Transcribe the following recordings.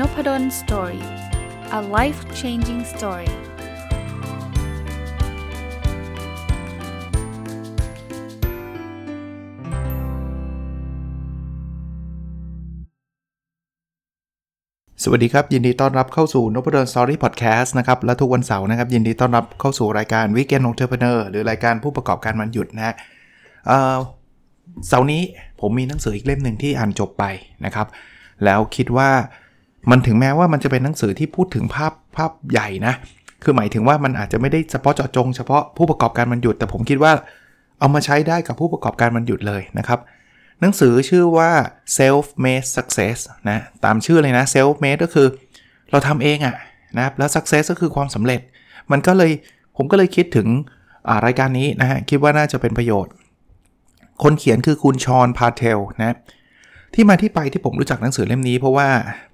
n o p ด d o สตอรี่ a life changing story สวัสดีครับ ยินดีต้อนรับเข้าสู่นพดล Story พอดแคสต์นะครับและทุกวันเสาร์นะครับ ยินดีต้อนรับเข้าสู่รายการ Weekend Entrepreneur หรือรายการผู้ประกอบการวันหยุดนะฮะเสาร์นี้ผมมีหนังสืออีกเล่มหนึ่งที่อ่านจบไปนะครับ แล้วคิดว่า มันถึงแม้ว่ามันจะเป็นหนังสือที่พูดถึงภาพภาพใหญ่นะ คือหมายถึงว่ามันอาจจะไม่ได้เฉพาะเจาะจงเฉพาะผู้ประกอบการมันหยุด แต่ผมคิดว่าเอามาใช้ได้กับผู้ประกอบการมันหยุดเลยนะครับ หนังสือชื่อว่า self made success นะ ตามชื่อเลยนะ self made ก็คือเราทำเองอะนะครับ แล้ว success ก็คือความสำเร็จ มันก็เลยผมก็เลยคิดถึงรายการนี้นะฮะ คิดว่าน่าจะเป็นประโยชน์ คนเขียนคือคุณ Shaan Patel นะ ที่มาที่ไปที่ผมรู้จักหนังสือเล่มนี้ เพราะว่า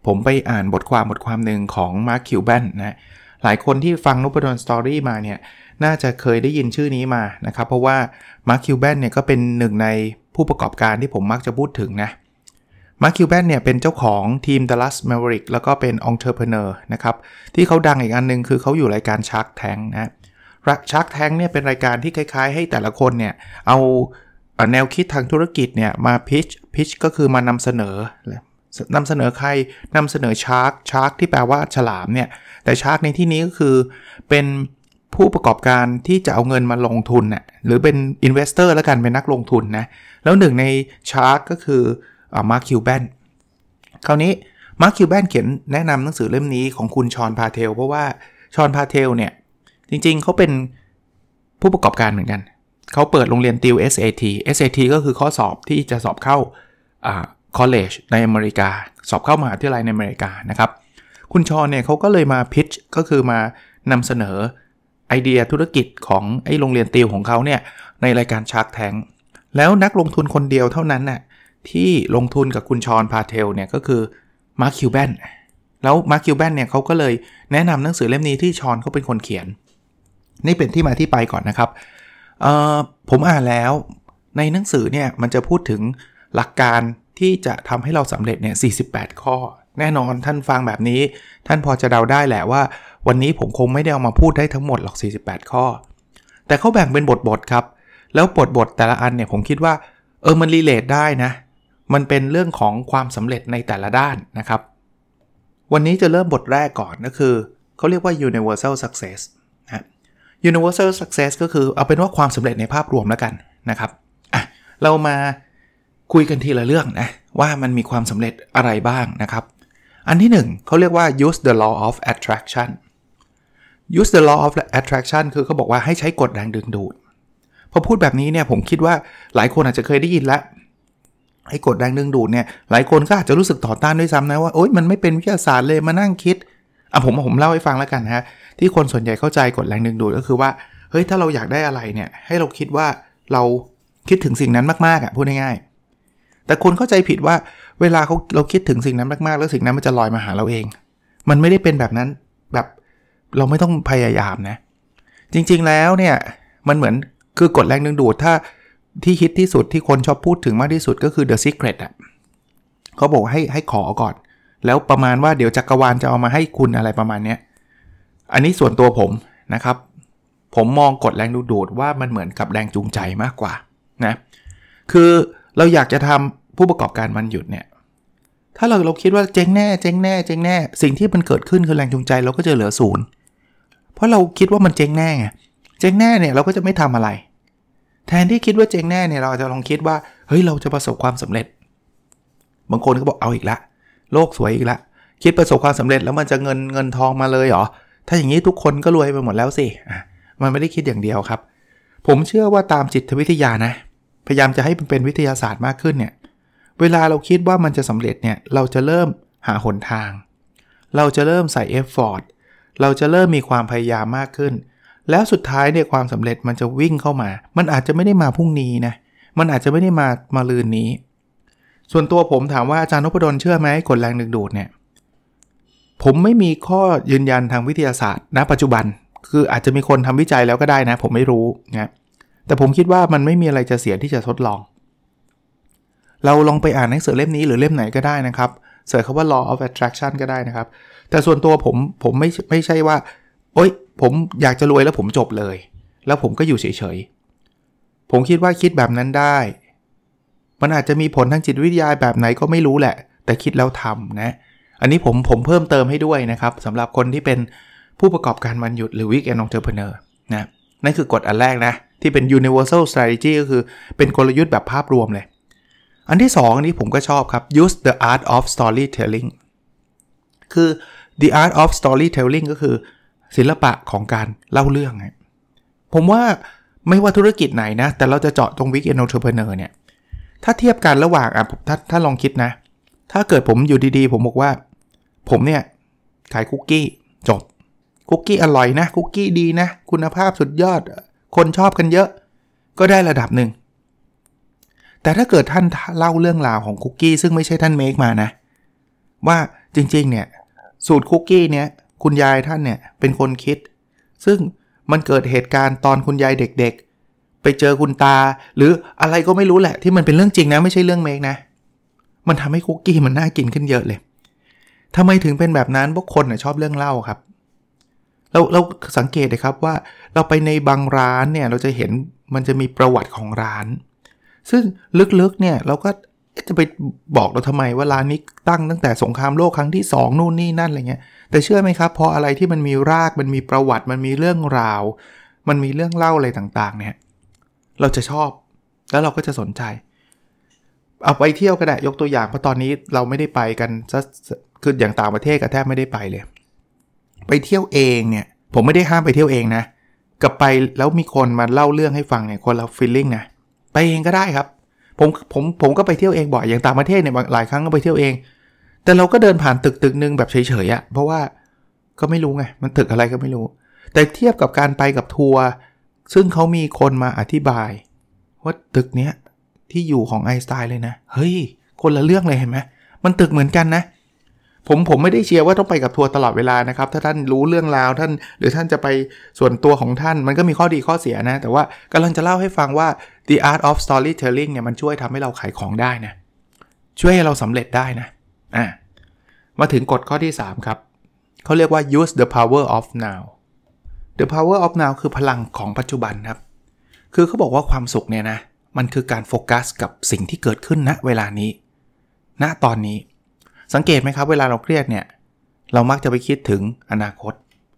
ผมไปอ่านบทความบทความหนึ่งของ Mark Cuban นะหลายคนที่ฟังนพดล Story มาเนี่ยน่าจะเคยได้ยินชื่อนี้มานะครับ เพราะว่า Mark Cuban เนี่ยก็เป็นหนึ่งในผู้ประกอบการที่ผมมักจะพูดถึงนะ Mark Cuban เนี่ยเป็นเจ้าของทีม Dallas Maverick แล้วก็เป็น entrepreneur นะครับ ที่เขาดังอีกอันนึงคือเขาอยู่รายการ Shark Tank นะ Shark Tank เนี่ยเป็นรายการที่คล้ายๆ ให้แต่ละคนเนี่ยเอา แนวคิดทางธุรกิจเนี่ยมา pitch pitch ก็คือมานำเสนอนำเสนอใครนำเสนอ shark shark ที่แปลว่าฉลามเนี่ย แต่ shark ในที่นี้ก็คือเป็นผู้ประกอบการที่จะเอาเงินมาลงทุนน่ะหรือเป็น investor แล้วกันเป็นนักลงทุนนะ แล้วหนึ่งใน shark ก็คือ Mark Cubanคราวนี้ Mark Cuban เขียนแนะนำหนังสือเล่มนี้ของคุณ Shaan Patel เพราะว่า Shaan Patel เนี่ย จริงๆเขาเป็นผู้ประกอบการเหมือนกัน เขาเปิดโรงเรียนติว SAT SAT ก็คือข้อสอบที่จะสอบเข้าอ่า college ในอเมริกา สอบเข้ามหาวิทยาลัยในอเมริกานะครับ คุณ Shaan เนี่ยเขาก็เลยมา pitch ก็คือมานำเสนอไอเดียธุรกิจของไอ้โรงเรียนติวของเขาเนี่ยในรายการ Shark Tankแล้วนักลงทุนคนเดียวเท่านั้นน่ะที่ลงทุนกับคุณ Shaan Patel เนี่ยก็คือ Mark Cuban แล้ว Mark Cuban เนี่ยเขาก็เลยแนะนำหนังสือเล่มนี้ที่ Shaan เขาเป็นคนเขียน นี่เป็นที่มาที่ไปก่อนนะครับ ผมอ่านแล้วในหนังสือเนี่ยมันจะพูดถึงหลักการที่จะทำให้เราสำเร็จเนี่ย 48 ข้อ แน่นอนท่านฟังแบบนี้ ท่านพอจะเดาได้แหละว่า วันนี้ผมคงไม่ได้เอามาพูดได้ทั้งหมดหรอก 48 ข้อ แต่เขาแบ่งเป็นบทบทครับ แล้วบทบทแต่ละอันเนี่ยผมคิดว่าเออมันรีเลทได้นะ มันเป็นเรื่องของความสำเร็จในแต่ละด้านนะครับ วันนี้จะเริ่มบทแรกก่อนก็คือเขาเรียกว่า universal success universal success ก็คือเอาเป็นว่าความสำเร็จในภาพรวมแล้วกันนะครับอะเรามาคุยกันทีละเรื่องนะว่ามันมีความสำเร็จอะไรบ้างนะครับ อันที่ 1เขาเรียกว่า use the law of attraction use the law of attraction คือเขาบอกว่าให้ใช้กฎแรงดึงดูด พอพูดแบบนี้เนี่ยผมคิดว่าหลายคนอาจจะเคยได้ยินแล้วให้กฎแรงดึงดูดเนี่ยหลายคนก็อาจจะรู้สึกต่อต้านด้วยซ้ำนะว่าโอ๊ยมันไม่เป็นวิทยาศาสตร์เลยมานั่งคิด อะผมผมเล่าให้ฟังแล้วกันนะฮะที่คนส่วนใหญ่เข้าใจกฎแรงดึงดูดก็คือว่าเฮ้ยถ้าเราอยากได้อะไรเนี่ยให้เราคิดว่าเราคิดถึงสิ่งนั้นมากๆอะพูดง่ายๆแต่คนเข้าใจผิดว่าเวลาเขาเราคิดถึงสิ่งนั้นมากๆ แล้วสิ่งนั้นมันจะลอยมาหาเราเอง มันไม่ได้เป็นแบบนั้นแบบเราไม่ต้องพยายามนะ จริงๆแล้วเนี่ยมันเหมือนคือกฎแรงดึงดูดถ้าที่ฮิตที่สุดที่คนชอบพูดถึงมากที่สุดก็คือ The Secret อะเขาบอกให้ให้ขอก่อน แล้วประมาณว่าเดี๋ยวจักรวาลจะเอามาให้คุณอะไรประมาณเนี้ยอันนี้ส่วนตัวผมนะครับ ผมมองกฎแรงดูดูดว่ามันเหมือนกับแรงจูงใจมากกว่านะคือเราอยากจะทำผู้ประกอบการมันหยุดเนี่ยถ้าเราเราคิดว่าเจ๊งแน่เจ๊งแน่เจ๊งแน่ สิ่งที่มันเกิดขึ้นคือแรงจูงใจเราก็จะเหลือศูนย์เพราะเราคิดว่ามันเจ๊งแน่ไงเจ๊งแน่เนี่ยเราก็จะไม่ทำอะไร แทนที่คิดว่าเจ๊งแน่เนี่ยเราจะลองคิดว่าเฮ้ยเราจะประสบความสำเร็จ บางคนก็บอกเอาอีกละ โลกสวยอีกละ คิดประสบความสำเร็จแล้วมันจะเงินเงินทองมาเลยเหรอ ถ้าอย่างนี้ทุกคนก็รวยไปหมดแล้วสิมันไม่ได้คิดอย่างเดียวครับ ผมเชื่อว่าตามจิตวิทยานะ พยายามจะให้มันเป็นวิทยาศาสตร์มากขึ้นเนี่ย เวลาเราคิดว่ามันจะสำเร็จเนี่ย เราจะเริ่มหาหนทาง เราจะเริ่มใส่เอฟฟอร์ตเราจะเริ่มมีความพยายามมากขึ้น แล้วสุดท้ายเนี่ยความสำเร็จมันจะวิ่งเข้ามา มันอาจจะไม่ได้มาพรุ่งนี้นะ มันอาจจะไม่ได้มามาลืนนี้ ส่วนตัวผมถามว่าอาจารย์นพดลเชื่อไหมกฎแรงดึงดูดเนี่ยผมไม่มีข้อยืนยันทางวิทยาศาสตร์ณปัจจุบัน คืออาจจะมีคนทำวิจัยแล้วก็ได้นะ ผมไม่รู้นะแต่ผมคิดว่ามันไม่มีอะไรจะเสียที่จะทดลอง เราลองไปอ่านหนังสือเล่มนี้หรือเล่มไหนก็ได้นะครับเสิร์ชคำว่า law of attraction ก็ได้นะครับ แต่ส่วนตัวผมผมไม่ไม่ใช่ว่า โอ๊ย ผมอยากจะรวยแล้วผมจบเลย แล้วผมก็อยู่เฉยๆ ผมคิดว่าคิดแบบนั้นได้ มันอาจจะมีผลทางจิตวิทยาแบบไหนก็ไม่รู้แหละ แต่คิดแล้วทำนะ อันนี้ผมผมเพิ่มเติมให้ด้วยนะครับสำหรับคนที่เป็นผู้ประกอบการวันหยุดหรือ weekend entrepreneur นะนั่นคือกฎอันแรกนะ ที่เป็น universal strategy ก็คือเป็นกลยุทธ์แบบภาพรวมเลย อันที่ 2 อันนี้ผมก็ชอบครับ use the art of storytelling คือ the art of storytelling ก็คือศิลปะของการเล่าเรื่อง ผมว่าไม่ว่าธุรกิจไหนนะ แต่เราจะเจาะตรง weekend entrepreneur เนี่ย ถ้าเทียบกันระหว่างอะถ้าถ้าลองคิดนะ ถ้าเกิดผมอยู่ดีๆ ผมบอกว่า ผมเนี่ยขายคุกกี้จบคุกกี้อร่อยนะคุกกี้ดีนะ คุณภาพสุดยอด คนชอบกันเยอะ ก็ได้ระดับหนึ่ง แต่ถ้าเกิดท่านเล่าเรื่องราวของคุกกี้ซึ่งไม่ใช่ท่านเมคมานะ ว่าจริงๆเนี่ยสูตรคุกกี้เนี่ยคุณยายท่านเนี่ยเป็นคนคิด ซึ่งมันเกิดเหตุการณ์ตอนคุณยายเด็กๆ ไปเจอคุณตา หรืออะไรก็ไม่รู้แหละ ที่มันเป็นเรื่องจริงนะไม่ใช่เรื่องเมคนะ มันทำให้คุกกี้มันน่ากินขึ้นเยอะเลยทำไมถึงเป็นแบบนั้นพวกคนชอบเรื่องเล่าครับ เราเราสังเกตเลยครับว่าเราไปในบางร้านเนี่ยเราจะเห็นมันจะมีประวัติของร้าน ซึ่งลึกๆเนี่ยเราก็จะไปบอกเราทำไมว่าร้านนี้ตั้งตั้งแต่สงครามโลกครั้งที่ 2 นู่นนี่นั่นอะไรเงี้ย แต่เชื่อไหมครับพออะไรที่มันมีรากมันมีประวัติมันมีเรื่องราว มันมีเรื่องเล่าอะไรต่างๆ เนี่ย เราจะชอบ แล้วเราก็จะสนใจ เอาไปเที่ยวก็ได้ยกตัวอย่างเพราะตอนนี้เราไม่ได้ไปกันคืออย่างต่างประเทศก็แทบไม่ได้ไปเลย ไปเที่ยวเองเนี่ย ผมไม่ได้ห้ามไปเที่ยวเองนะกับไปแล้วมีคนมาเล่าเรื่องให้ฟังเนี่ยคนเราฟีลลิ่งนะไปเองก็ได้ครับ ผมผมผมก็ไปเที่ยวเองบ่อยอย่างต่างประเทศเนี่ยหลายครั้งก็ไปเที่ยวเอง แต่เราก็เดินผ่านตึกตึกนึงแบบเฉยๆอะ่ะเพราะว่าก็ไม่รู้ไงมันตึกอะไรก็ไม่รู้ แต่เทียบกับการไปกับทัวร์ ซึ่งเขามีคนมาอธิบาย ว่าตึกเนี้ยที่อยู่ของไอสไตล์เลยนะ เฮ้ย คนละเรื่องเลยเห็นไหมมันตึกเหมือนกันนะผมผมไม่ได้เชียร์ว่าต้องไปกับทัวร์ตลอดเวลานะครับ ถ้าท่านรู้เรื่องราวท่าน หรือท่านจะไปส่วนตัวของท่าน มันก็มีข้อดีข้อเสียนะ แต่ว่ากำลังจะเล่าให้ฟังว่า the art of storytelling เนี่ยมันช่วยทำให้เราขายของได้นะ ช่วยให้เราสำเร็จได้นะอะมาถึงกฎข้อที่ 3 ครับเขาเรียกว่า use the power of now the power of now คือพลังของปัจจุบันครับ คือเขาบอกว่าความสุขเนี่ยนะ มันคือการโฟกัสกับสิ่งที่เกิดขึ้นณนะเวลานี้ ณตอนนี้ สังเกตไหมครับ เวลาเราเครียดเนี่ย เรามักจะไปคิดถึงอนาคต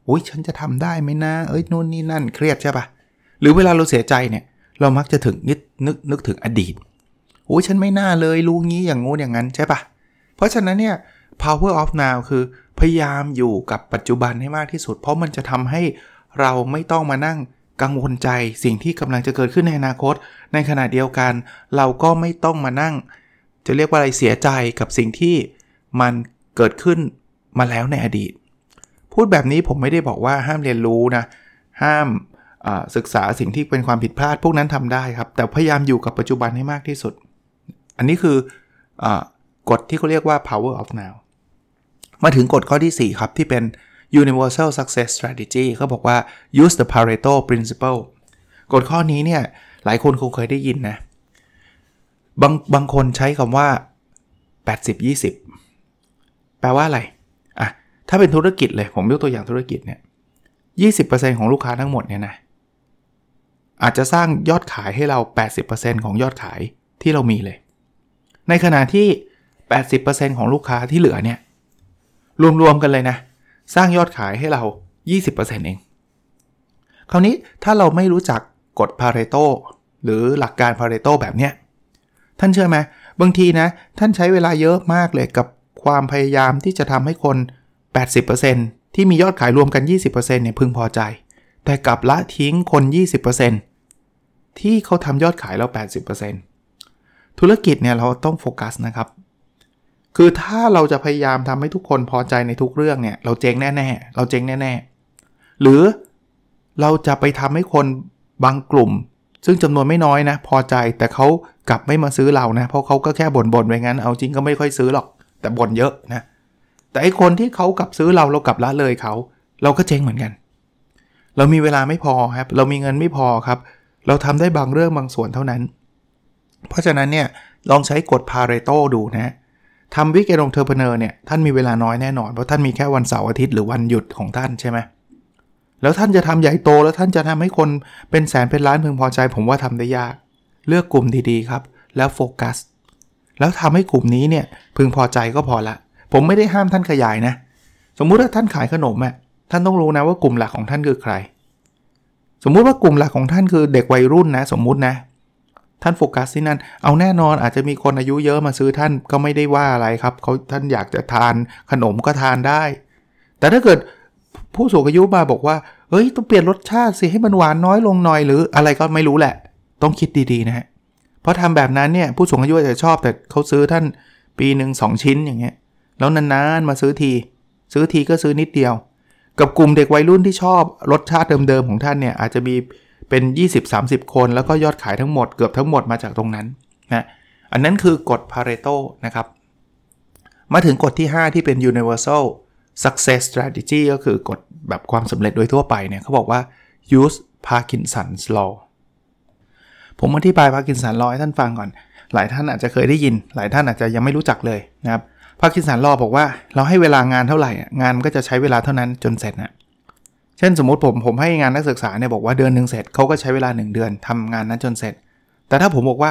อุ้ยฉันจะทำได้ไหมนะ เอ้ยนู่นนี่นั่นเครียดใช่ปะหรือเวลาเราเสียใจเนี่ย เรามักจะถึงนิดนึกนึกถึงอดีตอุ้ยฉันไม่น่าเลยรู้งี้อย่างงูอย่างนั้นใช่ปะเพราะฉะนั้นเนี่ย power of now คือพยายามอยู่กับปัจจุบันให้มากที่สุด เพราะมันจะทำให้ เราไม่ต้องมานั่งกังวลใจสิ่งที่กำลังจะเกิดขึ้นในอนาคต ในขณะเดียวกัน เราก็ไม่ต้องมานั่ง จะเรียกว่าอะไรเสียใจกับสิ่งที่มันเกิดขึ้นมาแล้วในอดีต พูดแบบนี้ผมไม่ได้บอกว่าห้ามเรียนรู้นะ ห้ามศึกษาสิ่งที่เป็นความผิดพลาดพวกนั้นทำได้ครับ แต่พยายามอยู่กับปัจจุบันให้มากที่สุด อันนี้คือกฎที่เขาเรียกว่า power of now มาถึงกฎข้อที่ 4 ครับที่เป็น universal success strategy เขาบอกว่า use the Pareto principle กฎข้อนี้เนี่ย หลายคนคงเคยได้ยินนะ บางบางคนใช้คำว่า 80 20 แปลว่าอะไร อะ ถ้าเป็นธุรกิจเลย ผมยกตัวอย่างธุรกิจเนี่ยยีของลูกค้าทั้งหมดเนี่ยนะ อาจจะสร้างยอดขายให้เรา 80%ของยอดขายที่เรามีเลย ในขณะที่ 80%ของลูกค้าที่เหลือเนี่ย รวมๆกันเลยนะ สร้างยอดขายให้เรา 20%เอง คราวนี้ถ้าเราไม่รู้จักกฎพาเรโตหรือหลักการพาเรโตแบบเนี้ย ท่านเชื่อไหมบางทีนะ ท่านใช้เวลาเยอะมากเลยกับความพยายามที่จะทำให้คน 80%ที่มียอดขายรวมกัน 20%เนี่ยพึงพอใจ แต่กลับละทิ้งคน 20%ที่เขาทำยอดขายเรา 80%ธุรกิจเนี่ยเราต้องโฟกัสนะครับ คือถ้าเราจะพยายามทำให้ทุกคนพอใจในทุกเรื่องเนี่ย เราเจ๊งแน่ๆ เราเจ๊งแน่ๆ หรือเราจะไปทำให้คนบางกลุ่ม ซึ่งจำนวนไม่น้อยนะ พอใจแต่เขากลับไม่มาซื้อเรานะ เพราะเขาก็แค่บ่นๆไปงั้น เอาจริงก็ไม่ค่อยซื้อหรอก แต่บ่นเยอะนะ แต่ไอ้คนที่เขากลับซื้อเราเรากลับละเลยเขา เราก็เจ๊งเหมือนกัน เรามีเวลาไม่พอครับ เรามีเงินไม่พอครับ เราทำได้บางเรื่องบางส่วนเท่านั้น เพราะฉะนั้นเนี่ยลองใช้กฎพาเรโตดูนะ ทำ Weekend Entrepreneur เนี่ยท่านมีเวลาน้อยแน่นอน เพราะท่านมีแค่วันเสาร์อาทิตย์หรือวันหยุดของท่านใช่ไหมแล้วท่านจะทำใหญ่โตแล้วท่านจะทำให้คนเป็นแสนเป็นล้านพึงพอใจ ผมว่าทำได้ยาก เลือกกลุ่มดีๆครับ แล้วโฟกัส แล้วทำให้กลุ่มนี้เนี่ยพึงพอใจก็พอละ ผมไม่ได้ห้ามท่านขยายนะ สมมุติว่าท่านขายขนมอะ่ะท่านต้องรู้นะว่ากลุ่มหลักของท่านคือใคร สมมุติว่ากลุ่มหลักของท่านคือเด็กวัยรุ่นนะ สมมุตินะ ท่านโฟกัสที่นั่น เอาแน่นอนอาจจะมีคนอายุเยอะมาซื้อท่านก็ไม่ได้ว่าอะไรครับเขาท่านอยากจะทานขนมก็ทานได้ แต่ถ้าเกิดผู้สูงอายุมาบอกว่า เฮ้ย ต้องเปลี่ยนรสชาติสิให้มันหวานน้อยลงหน่อยหรืออะไรก็ไม่รู้แหละ ต้องคิดดีๆนะฮะ เพราะทำแบบนั้นเนี่ยผู้สูงอายุอาจจะชอบแต่เขาซื้อท่านปีหนึ่งสองชิ้นอย่างเงี้ย แล้วนานๆมาซื้อที ซื้อทีก็ซื้อนิดเดียว กับกลุ่มเด็กวัยรุ่นที่ชอบรสชาติเดิมๆของท่านเนี่ยอาจจะมี เป็น 20-30 คน แล้วก็ยอดขายทั้งหมดเกือบทั้งหมดมาจากตรงนั้นนะอันนั้นคือกฎ Pareto นะครับ มาถึงกฎที่ 5 ที่เป็น universal success strategy ก็คือกฎแบบความสำเร็จโดยทั่วไปเนี่ยเขาบอกว่า use Parkinson's law ผมอธิบาย Parkinson's law ให้ท่านฟังก่อน หลายท่านอาจจะเคยได้ยิน หลายท่านอาจจะยังไม่รู้จักเลยนะครับ Parkinson law บอกว่าเราให้เวลางานเท่าไหร่ งานก็จะใช้เวลาเท่านั้นจนเสร็จนะ เช่นสมมติผมผมให้งานนักศึกษาเนี่ยบอกว่าเดือนหนึ่งเสร็จเขาก็ใช้เวลา 1 เดือนทำงานนั้นจนเสร็จ แต่ถ้าผมบอกว่า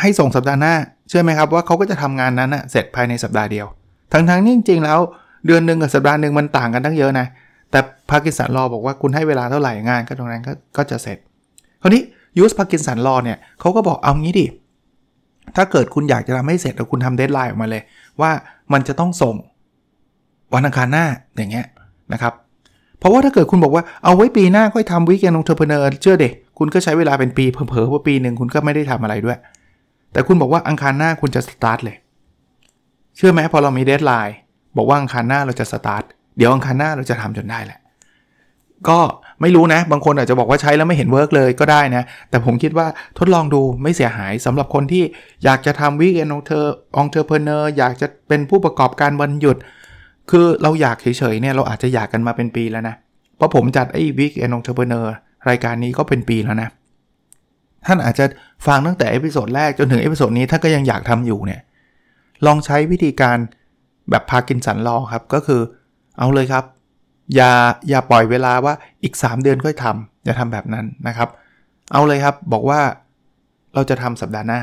ให้ส่งสัปดาห์หน้าเชื่อไหมครับว่าเขาก็จะทำงานนั้นนะเสร็จภายในสัปดาห์เดียว ทั้งทั้งที่จริงๆแล้วเดือนหนึ่งกับสัปดาห์หนึ่งมันต่างกันตั้งเยอะนะแต่ Parkinson's Law บอกว่าคุณให้เวลาเท่าไหร่งานก็ตรงนั้นก็ก็จะเสร็จคราวนี้ use Parkinson's Law เนี่ยเขาก็บอกเอางี้ดิถ้าเกิดคุณอยากจะทำให้เสร็จแล้วคุณทำ deadline ออกมาเลย ว่ามันจะต้องส่งวันอังคารหน้าอย่างเงี้ยนะครับ เพราะว่าถ้าเกิดคุณบอกว่าเอาไว้ปีหน้าค่อยทำ Weekend Entrepreneur เชื่อเด็กคุณก็ใช้เวลาเป็นปีเผลอๆว่าปีหนึ่งคุณก็ไม่ได้ทำอะไรด้วย แต่คุณบอกว่าอังคารหน้าคุณจะสตาร์ทเลย เชื่อไหมพอเรามี deadline บอกว่าอังคารหน้าเราจะสตาร์ทเดี๋ยวอังคารหน้าเราจะทำจนได้แหละ ก็ไม่รู้นะ บางคนอาจจะบอกว่าใช้แล้วไม่เห็น work เลยก็ได้นะ แต่ผมคิดว่าทดลองดูไม่เสียหายสำหรับคนที่อยากจะทำ weekend entre entrepreneur อยากจะเป็นผู้ประกอบการวันหยุด คือเราอยากเฉยๆเนี่ยเราอาจจะอยากกันมาเป็นปีแล้วนะ เพราะผมจัดไอ้ weekend entrepreneur รายการนี้ก็เป็นปีแล้วนะ ท่านอาจจะฟังตั้งแต่ episode แรกจนถึง episode นี้ท่านก็ยังอยากทำอยู่เนี่ย ลองใช้วิธีการแบบ Parkinson's Law ครับ ก็คือเอาเลยครับ อย่าอย่าปล่อยเวลาว่าอีก 3 เดือนค่อยทำอย่าทำแบบนั้นนะครับ เอาเลยครับบอกว่าเราจะทำสัปดาห์หน้า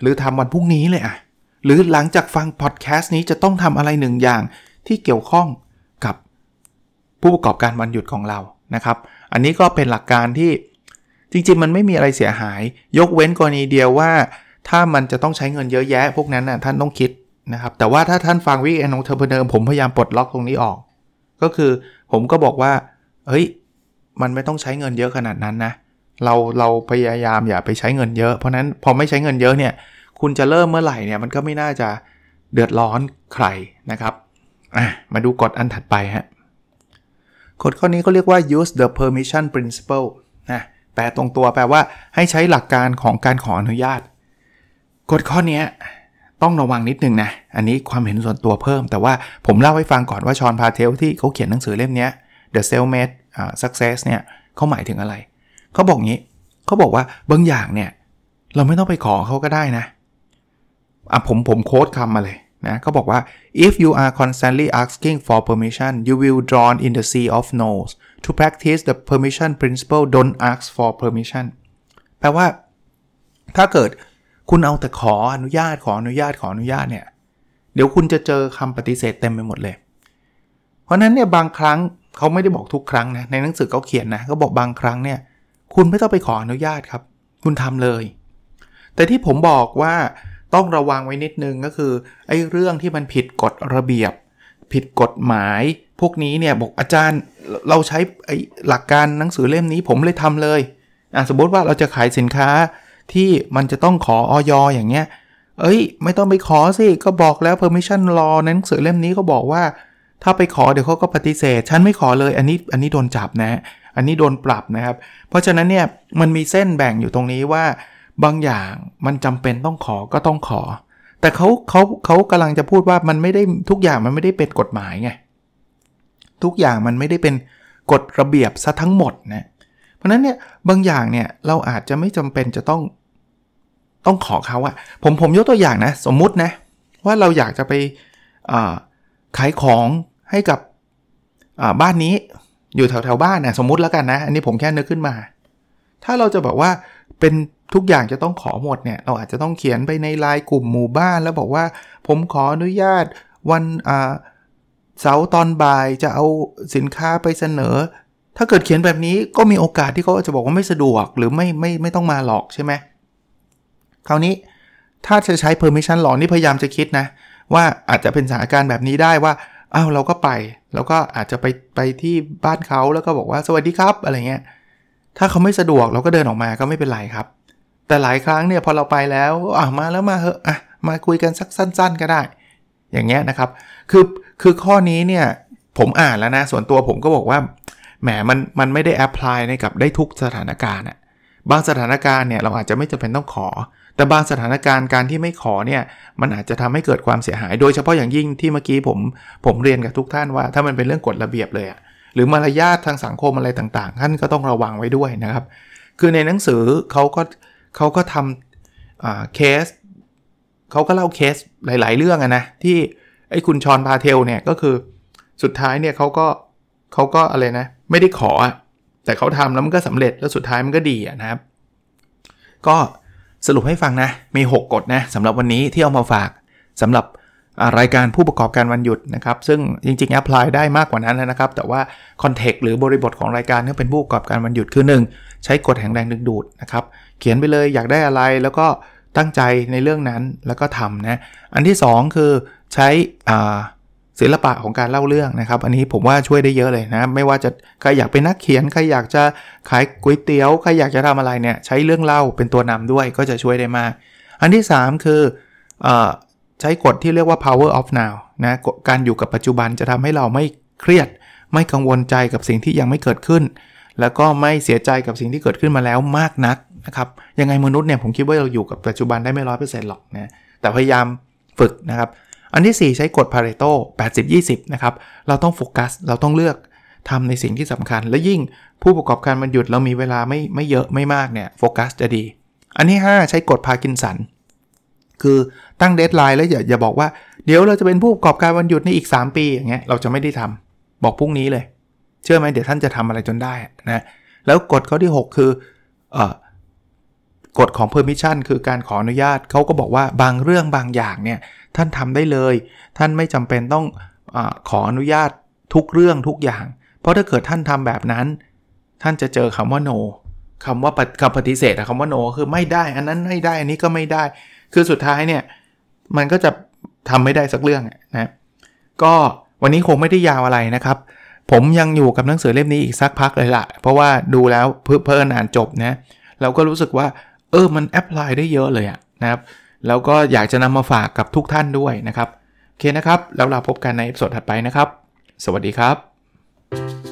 หรือทำวันพรุ่งนี้เลยอะหรือหลังจากฟังพอดแคสต์นี้จะต้องทำอะไรหนึ่งอย่าง ที่เกี่ยวข้องกับผู้ประกอบการวันหยุดของเรานะครับ อันนี้ก็เป็นหลักการที่จริงๆ มันไม่มีอะไรเสียหาย ยกเว้นกรณีเดียวว่า ถ้ามันจะต้องใช้เงินเยอะแยะ พวกนั้นน่ะท่านต้องคิดนะครับ แต่ว่าถ้าท่านฟัง weekend entrepreneur ผมพยายามปลดล็อกตรงนี้ออก ก็คือผมก็บอกว่าเฮ้ยมันไม่ต้องใช้เงินเยอะขนาดนั้นนะเราเราพยายามอย่าไปใช้เงินเยอะ เพราะนั้นพอไม่ใช้เงินเยอะเนี่ย คุณจะเริ่มเมื่อไหร่เนี่ยมันก็ไม่น่าจะเดือดร้อนใครนะครับ มาดูกฎอันถัดไปฮะกฎข้อนี้ก็เรียกว่า use the permission principle นะแปลตรงตัวแปลว่าให้ใช้หลักการของการขออนุญาตกฎข้อนี้ต้องระวังนิดนึงนะ อันนี้ความเห็นส่วนตัวเพิ่ม แต่ว่าผมเล่าให้ฟังก่อนว่าชอนพาเทลที่เขาเขียนหนังสือเล่มนี้ The Self-Made Success เนี่ยเขาหมายถึงอะไร เขาบอกงี้ เขาบอกว่าบางอย่างเนี่ย เราไม่ต้องไปขอเขาก็ได้นะ อะผมผมโค้ดคำมาเลย นะเขาบอกว่า if you are constantly asking for permission you will drown in the sea of no's to practice the permission principle don't ask for permission แปลว่า ถ้าเกิดคุณเอาแต่ขออนุญาตขออนุญาตขออนุญาตเนี่ย เดี๋ยวคุณจะเจอคำปฏิเสธเต็มไปหมดเลย เพราะนั้นเนี่ยบางครั้งเขาไม่ได้บอกทุกครั้งนะ ในหนังสือเขาเขียนนะเขาบอกบางครั้งเนี่ย คุณไม่ต้องไปขออนุญาตครับ คุณทำเลย แต่ที่ผมบอกว่า ต้องระวังไว้นิดนึงก็คือไอ้เรื่องที่มันผิดกฎระเบียบ ผิดกฎหมาย พวกนี้เนี่ยบอกอาจารย์เราใช้ไอ้หลักการหนังสือเล่มนี้ผมเลยทำเลยอะสมมติว่าเราจะขายสินค้าที่มันจะต้องขอออยอย่างเงี้ย เอ้ย ไม่ต้องไปขอสิก็บอกแล้ว permission law หนังสือเล่มนี้ก็บอกว่า ถ้าไปขอเดี๋ยวเขาก็ปฏิเสธ ฉันไม่ขอเลยอันนี้อันนี้โดนจับนะ อันนี้โดนปรับนะครับ เพราะฉะนั้นเนี่ยมันมีเส้นแบ่งอยู่ตรงนี้ว่า บางอย่างมันจำเป็นต้องขอก็ต้องขอ แต่เขาเขาเขากำลังจะพูดว่ามันไม่ได้ทุกอย่างมันไม่ได้เป็นกฎหมายไงทุกอย่างมันไม่ได้เป็นกฎระเบียบซะทั้งหมดนะเพราะนั้นเนี่ยบางอย่างเนี่ยเราอาจจะไม่จำเป็นจะต้องต้องขอเขาอะผมผมยกตัวอย่างนะ สมมุตินะ ว่าเราอยากจะไปขายของให้กับบ้านนี้อยู่แถวๆบ้านนะสมมุติแล้วกันนะ อันนี้ผมแค่นึกขึ้นมา ถ้าเราจะบอกว่าเป็น ทุกอย่างจะต้องขอหมดเนี่ยเราอาจจะต้องเขียนไปในไลน์กลุ่มหมู่บ้าน แล้วบอกว่าผมขออนุญาตวันเสาร์ตอนบ่ายจะเอาสินค้าไปเสนอ ถ้าเกิดเขียนแบบนี้ก็มีโอกาสที่เขาจะบอกว่าไม่สะดวกหรือไม่ไม่ไม่ต้องมาหลอกใช่ไหมคราวนี้ถ้าจะใช้ permission หลอกนี่พยายามจะคิดนะ ว่าอาจจะเป็นสถานการณ์แบบนี้ได้ว่าอ้าวเราก็ไป แล้วก็อาจจะไปไปที่บ้านเขาแล้วก็บอกว่าสวัสดีครับอะไรเงี้ยถ้าเขาไม่สะดวกเราก็เดินออกมาก็ไม่เป็นไรครับ แต่หลายครั้งเนี่ยพอเราไปแล้วอะมาแล้วมาเหอะอะมาคุยกันสักสั้น ๆ ก็ได้ อย่างเงี้ยนะครับ คือคือข้อนี้เนี่ยผมอ่านแล้วนะ ส่วนตัวผมก็บอกว่าแหมมันมันไม่ได้แอพพลายในกับได้ทุกสถานการณ์อะบางสถานการณ์เนี่ยเราอาจจะไม่จำเป็นต้องขอ แต่บางสถานการณ์การที่ไม่ขอเนี่ยมันอาจจะทำให้เกิดความเสียหาย โดยเฉพาะอย่างยิ่งที่เมื่อกี้ผมผมเรียนกับทุกท่านว่า ถ้ามันเป็นเรื่องกฎระเบียบเลยอะหรือมารยาททางสังคมอะไรต่างๆ ท่านก็ต้องระวังไว้ด้วยนะครับ คือในหนังสือเขาก็ เขาก็ทำเคสเขาก็เล่าเคสหลาย ๆ เรื่องอะนะ ที่ไอ้คุณชอนพาเทลเนี่ยก็คือสุดท้ายเนี่ยเขาก็เขาก็อะไรนะ ไม่ได้ขอ แต่เขาทำแล้วมันก็สำเร็จแล้วสุดท้ายมันก็ดีนะครับ ก็สรุปให้ฟังนะ มี 6กฎนะสำหรับวันนี้ที่เอามาฝากสำหรับ รายการผู้ประกอบการวันหยุดนะครับ ซึ่งจริงๆ apply ได้มากกว่านั้นนะครับ แต่ว่า context หรือบริบทของรายการที่เป็นผู้ประกอบการวันหยุดคือ 1 ใช้กฎแห่งแรงดึงดูดนะครับ เขียนไปเลยอยากได้อะไรแล้วก็ตั้งใจในเรื่องนั้นแล้วก็ทำนะ อันที่ 2 คือใช้ศิลปะของการเล่าเรื่องนะครับ อันนี้ผมว่าช่วยได้เยอะเลยนะ ไม่ว่าจะใครอยากเป็นนักเขียนใครอยากจะขายก๋วยเตี๋ยวใครอยากจะทำอะไรเนี่ยใช้เรื่องเล่าเป็นตัวนำด้วยก็จะช่วยได้มาก อันที่ 3 คืออ ใช้กฎที่เรียกว่า power of now นะการอยู่กับปัจจุบันจะทำให้เราไม่เครียด ไม่กังวลใจกับสิ่งที่ยังไม่เกิดขึ้น แล้วก็ไม่เสียใจกับสิ่งที่เกิดขึ้นมาแล้วมากนักนะครับยังไงมนุษย์เนี่ยผมคิดว่าเราอยู่กับปัจจุบันได้ไม่ร้อยเปอร์เซ็นต์หรอกนะแต่พยายามฝึกนะครับ อันที่ 4 ใช้กฎ Pareto 80-20 นะครับ เราต้องโฟกัส เราต้องเลือกทำในสิ่งที่สำคัญ และยิ่งผู้ประกอบการวันหยุดเรามีเวลาไม่ไม่เยอะไม่มากเนี่ยโฟกัสจะดี อันที่ 5 ใช้กฎ Parkinson คือตั้ง deadline แล้วอย่าอย่าบอกว่าเดี๋ยวเราจะเป็นผู้ประกอบการวันหยุดในอีก 3 ปีอย่างเงี้ยเราจะไม่ได้ทำบอกพรุ่งนี้เลย เชื่อไหมเดี๋ยวท่านจะทำอะไรจนได้นะแล้วกฎข้อที่ 6 คืออกฎของ permission คือการขออนุญาตเขาก็บอกว่าบางเรื่องบางอย่างเนี่ยท่านทำได้เลย ท่านไม่จำเป็นต้องอขออนุญาตทุกเรื่องทุกอย่าง เพราะถ้าเกิดท่านทำแบบนั้น ท่านจะเจอคำว่า no คำว่าคำปฏิเสธคำว่า no คือไม่ได้ อันนั้นไม่ได้ อันนี้ก็ไม่ได้ คือสุดท้ายเนี่ยมันก็จะทำไม่ได้สักเรื่องนะก็วันนี้คงไม่ได้ยาวอะไรนะครับ ผมยังอยู่กับหนังสือเล่มนี้อีกสักพักเลยละเพราะว่าดูแล้วเพื่อเพิ่อ่านจบนะเราก็รู้สึกว่าเออมันแอพพลายได้เยอะเลยอะนะครับแล้วก็อยากจะนำมาฝากกับทุกท่านด้วยนะครับ โอเคนะครับ แล้วเราพบกันในสดถัดไปนะครับ สวัสดีครับ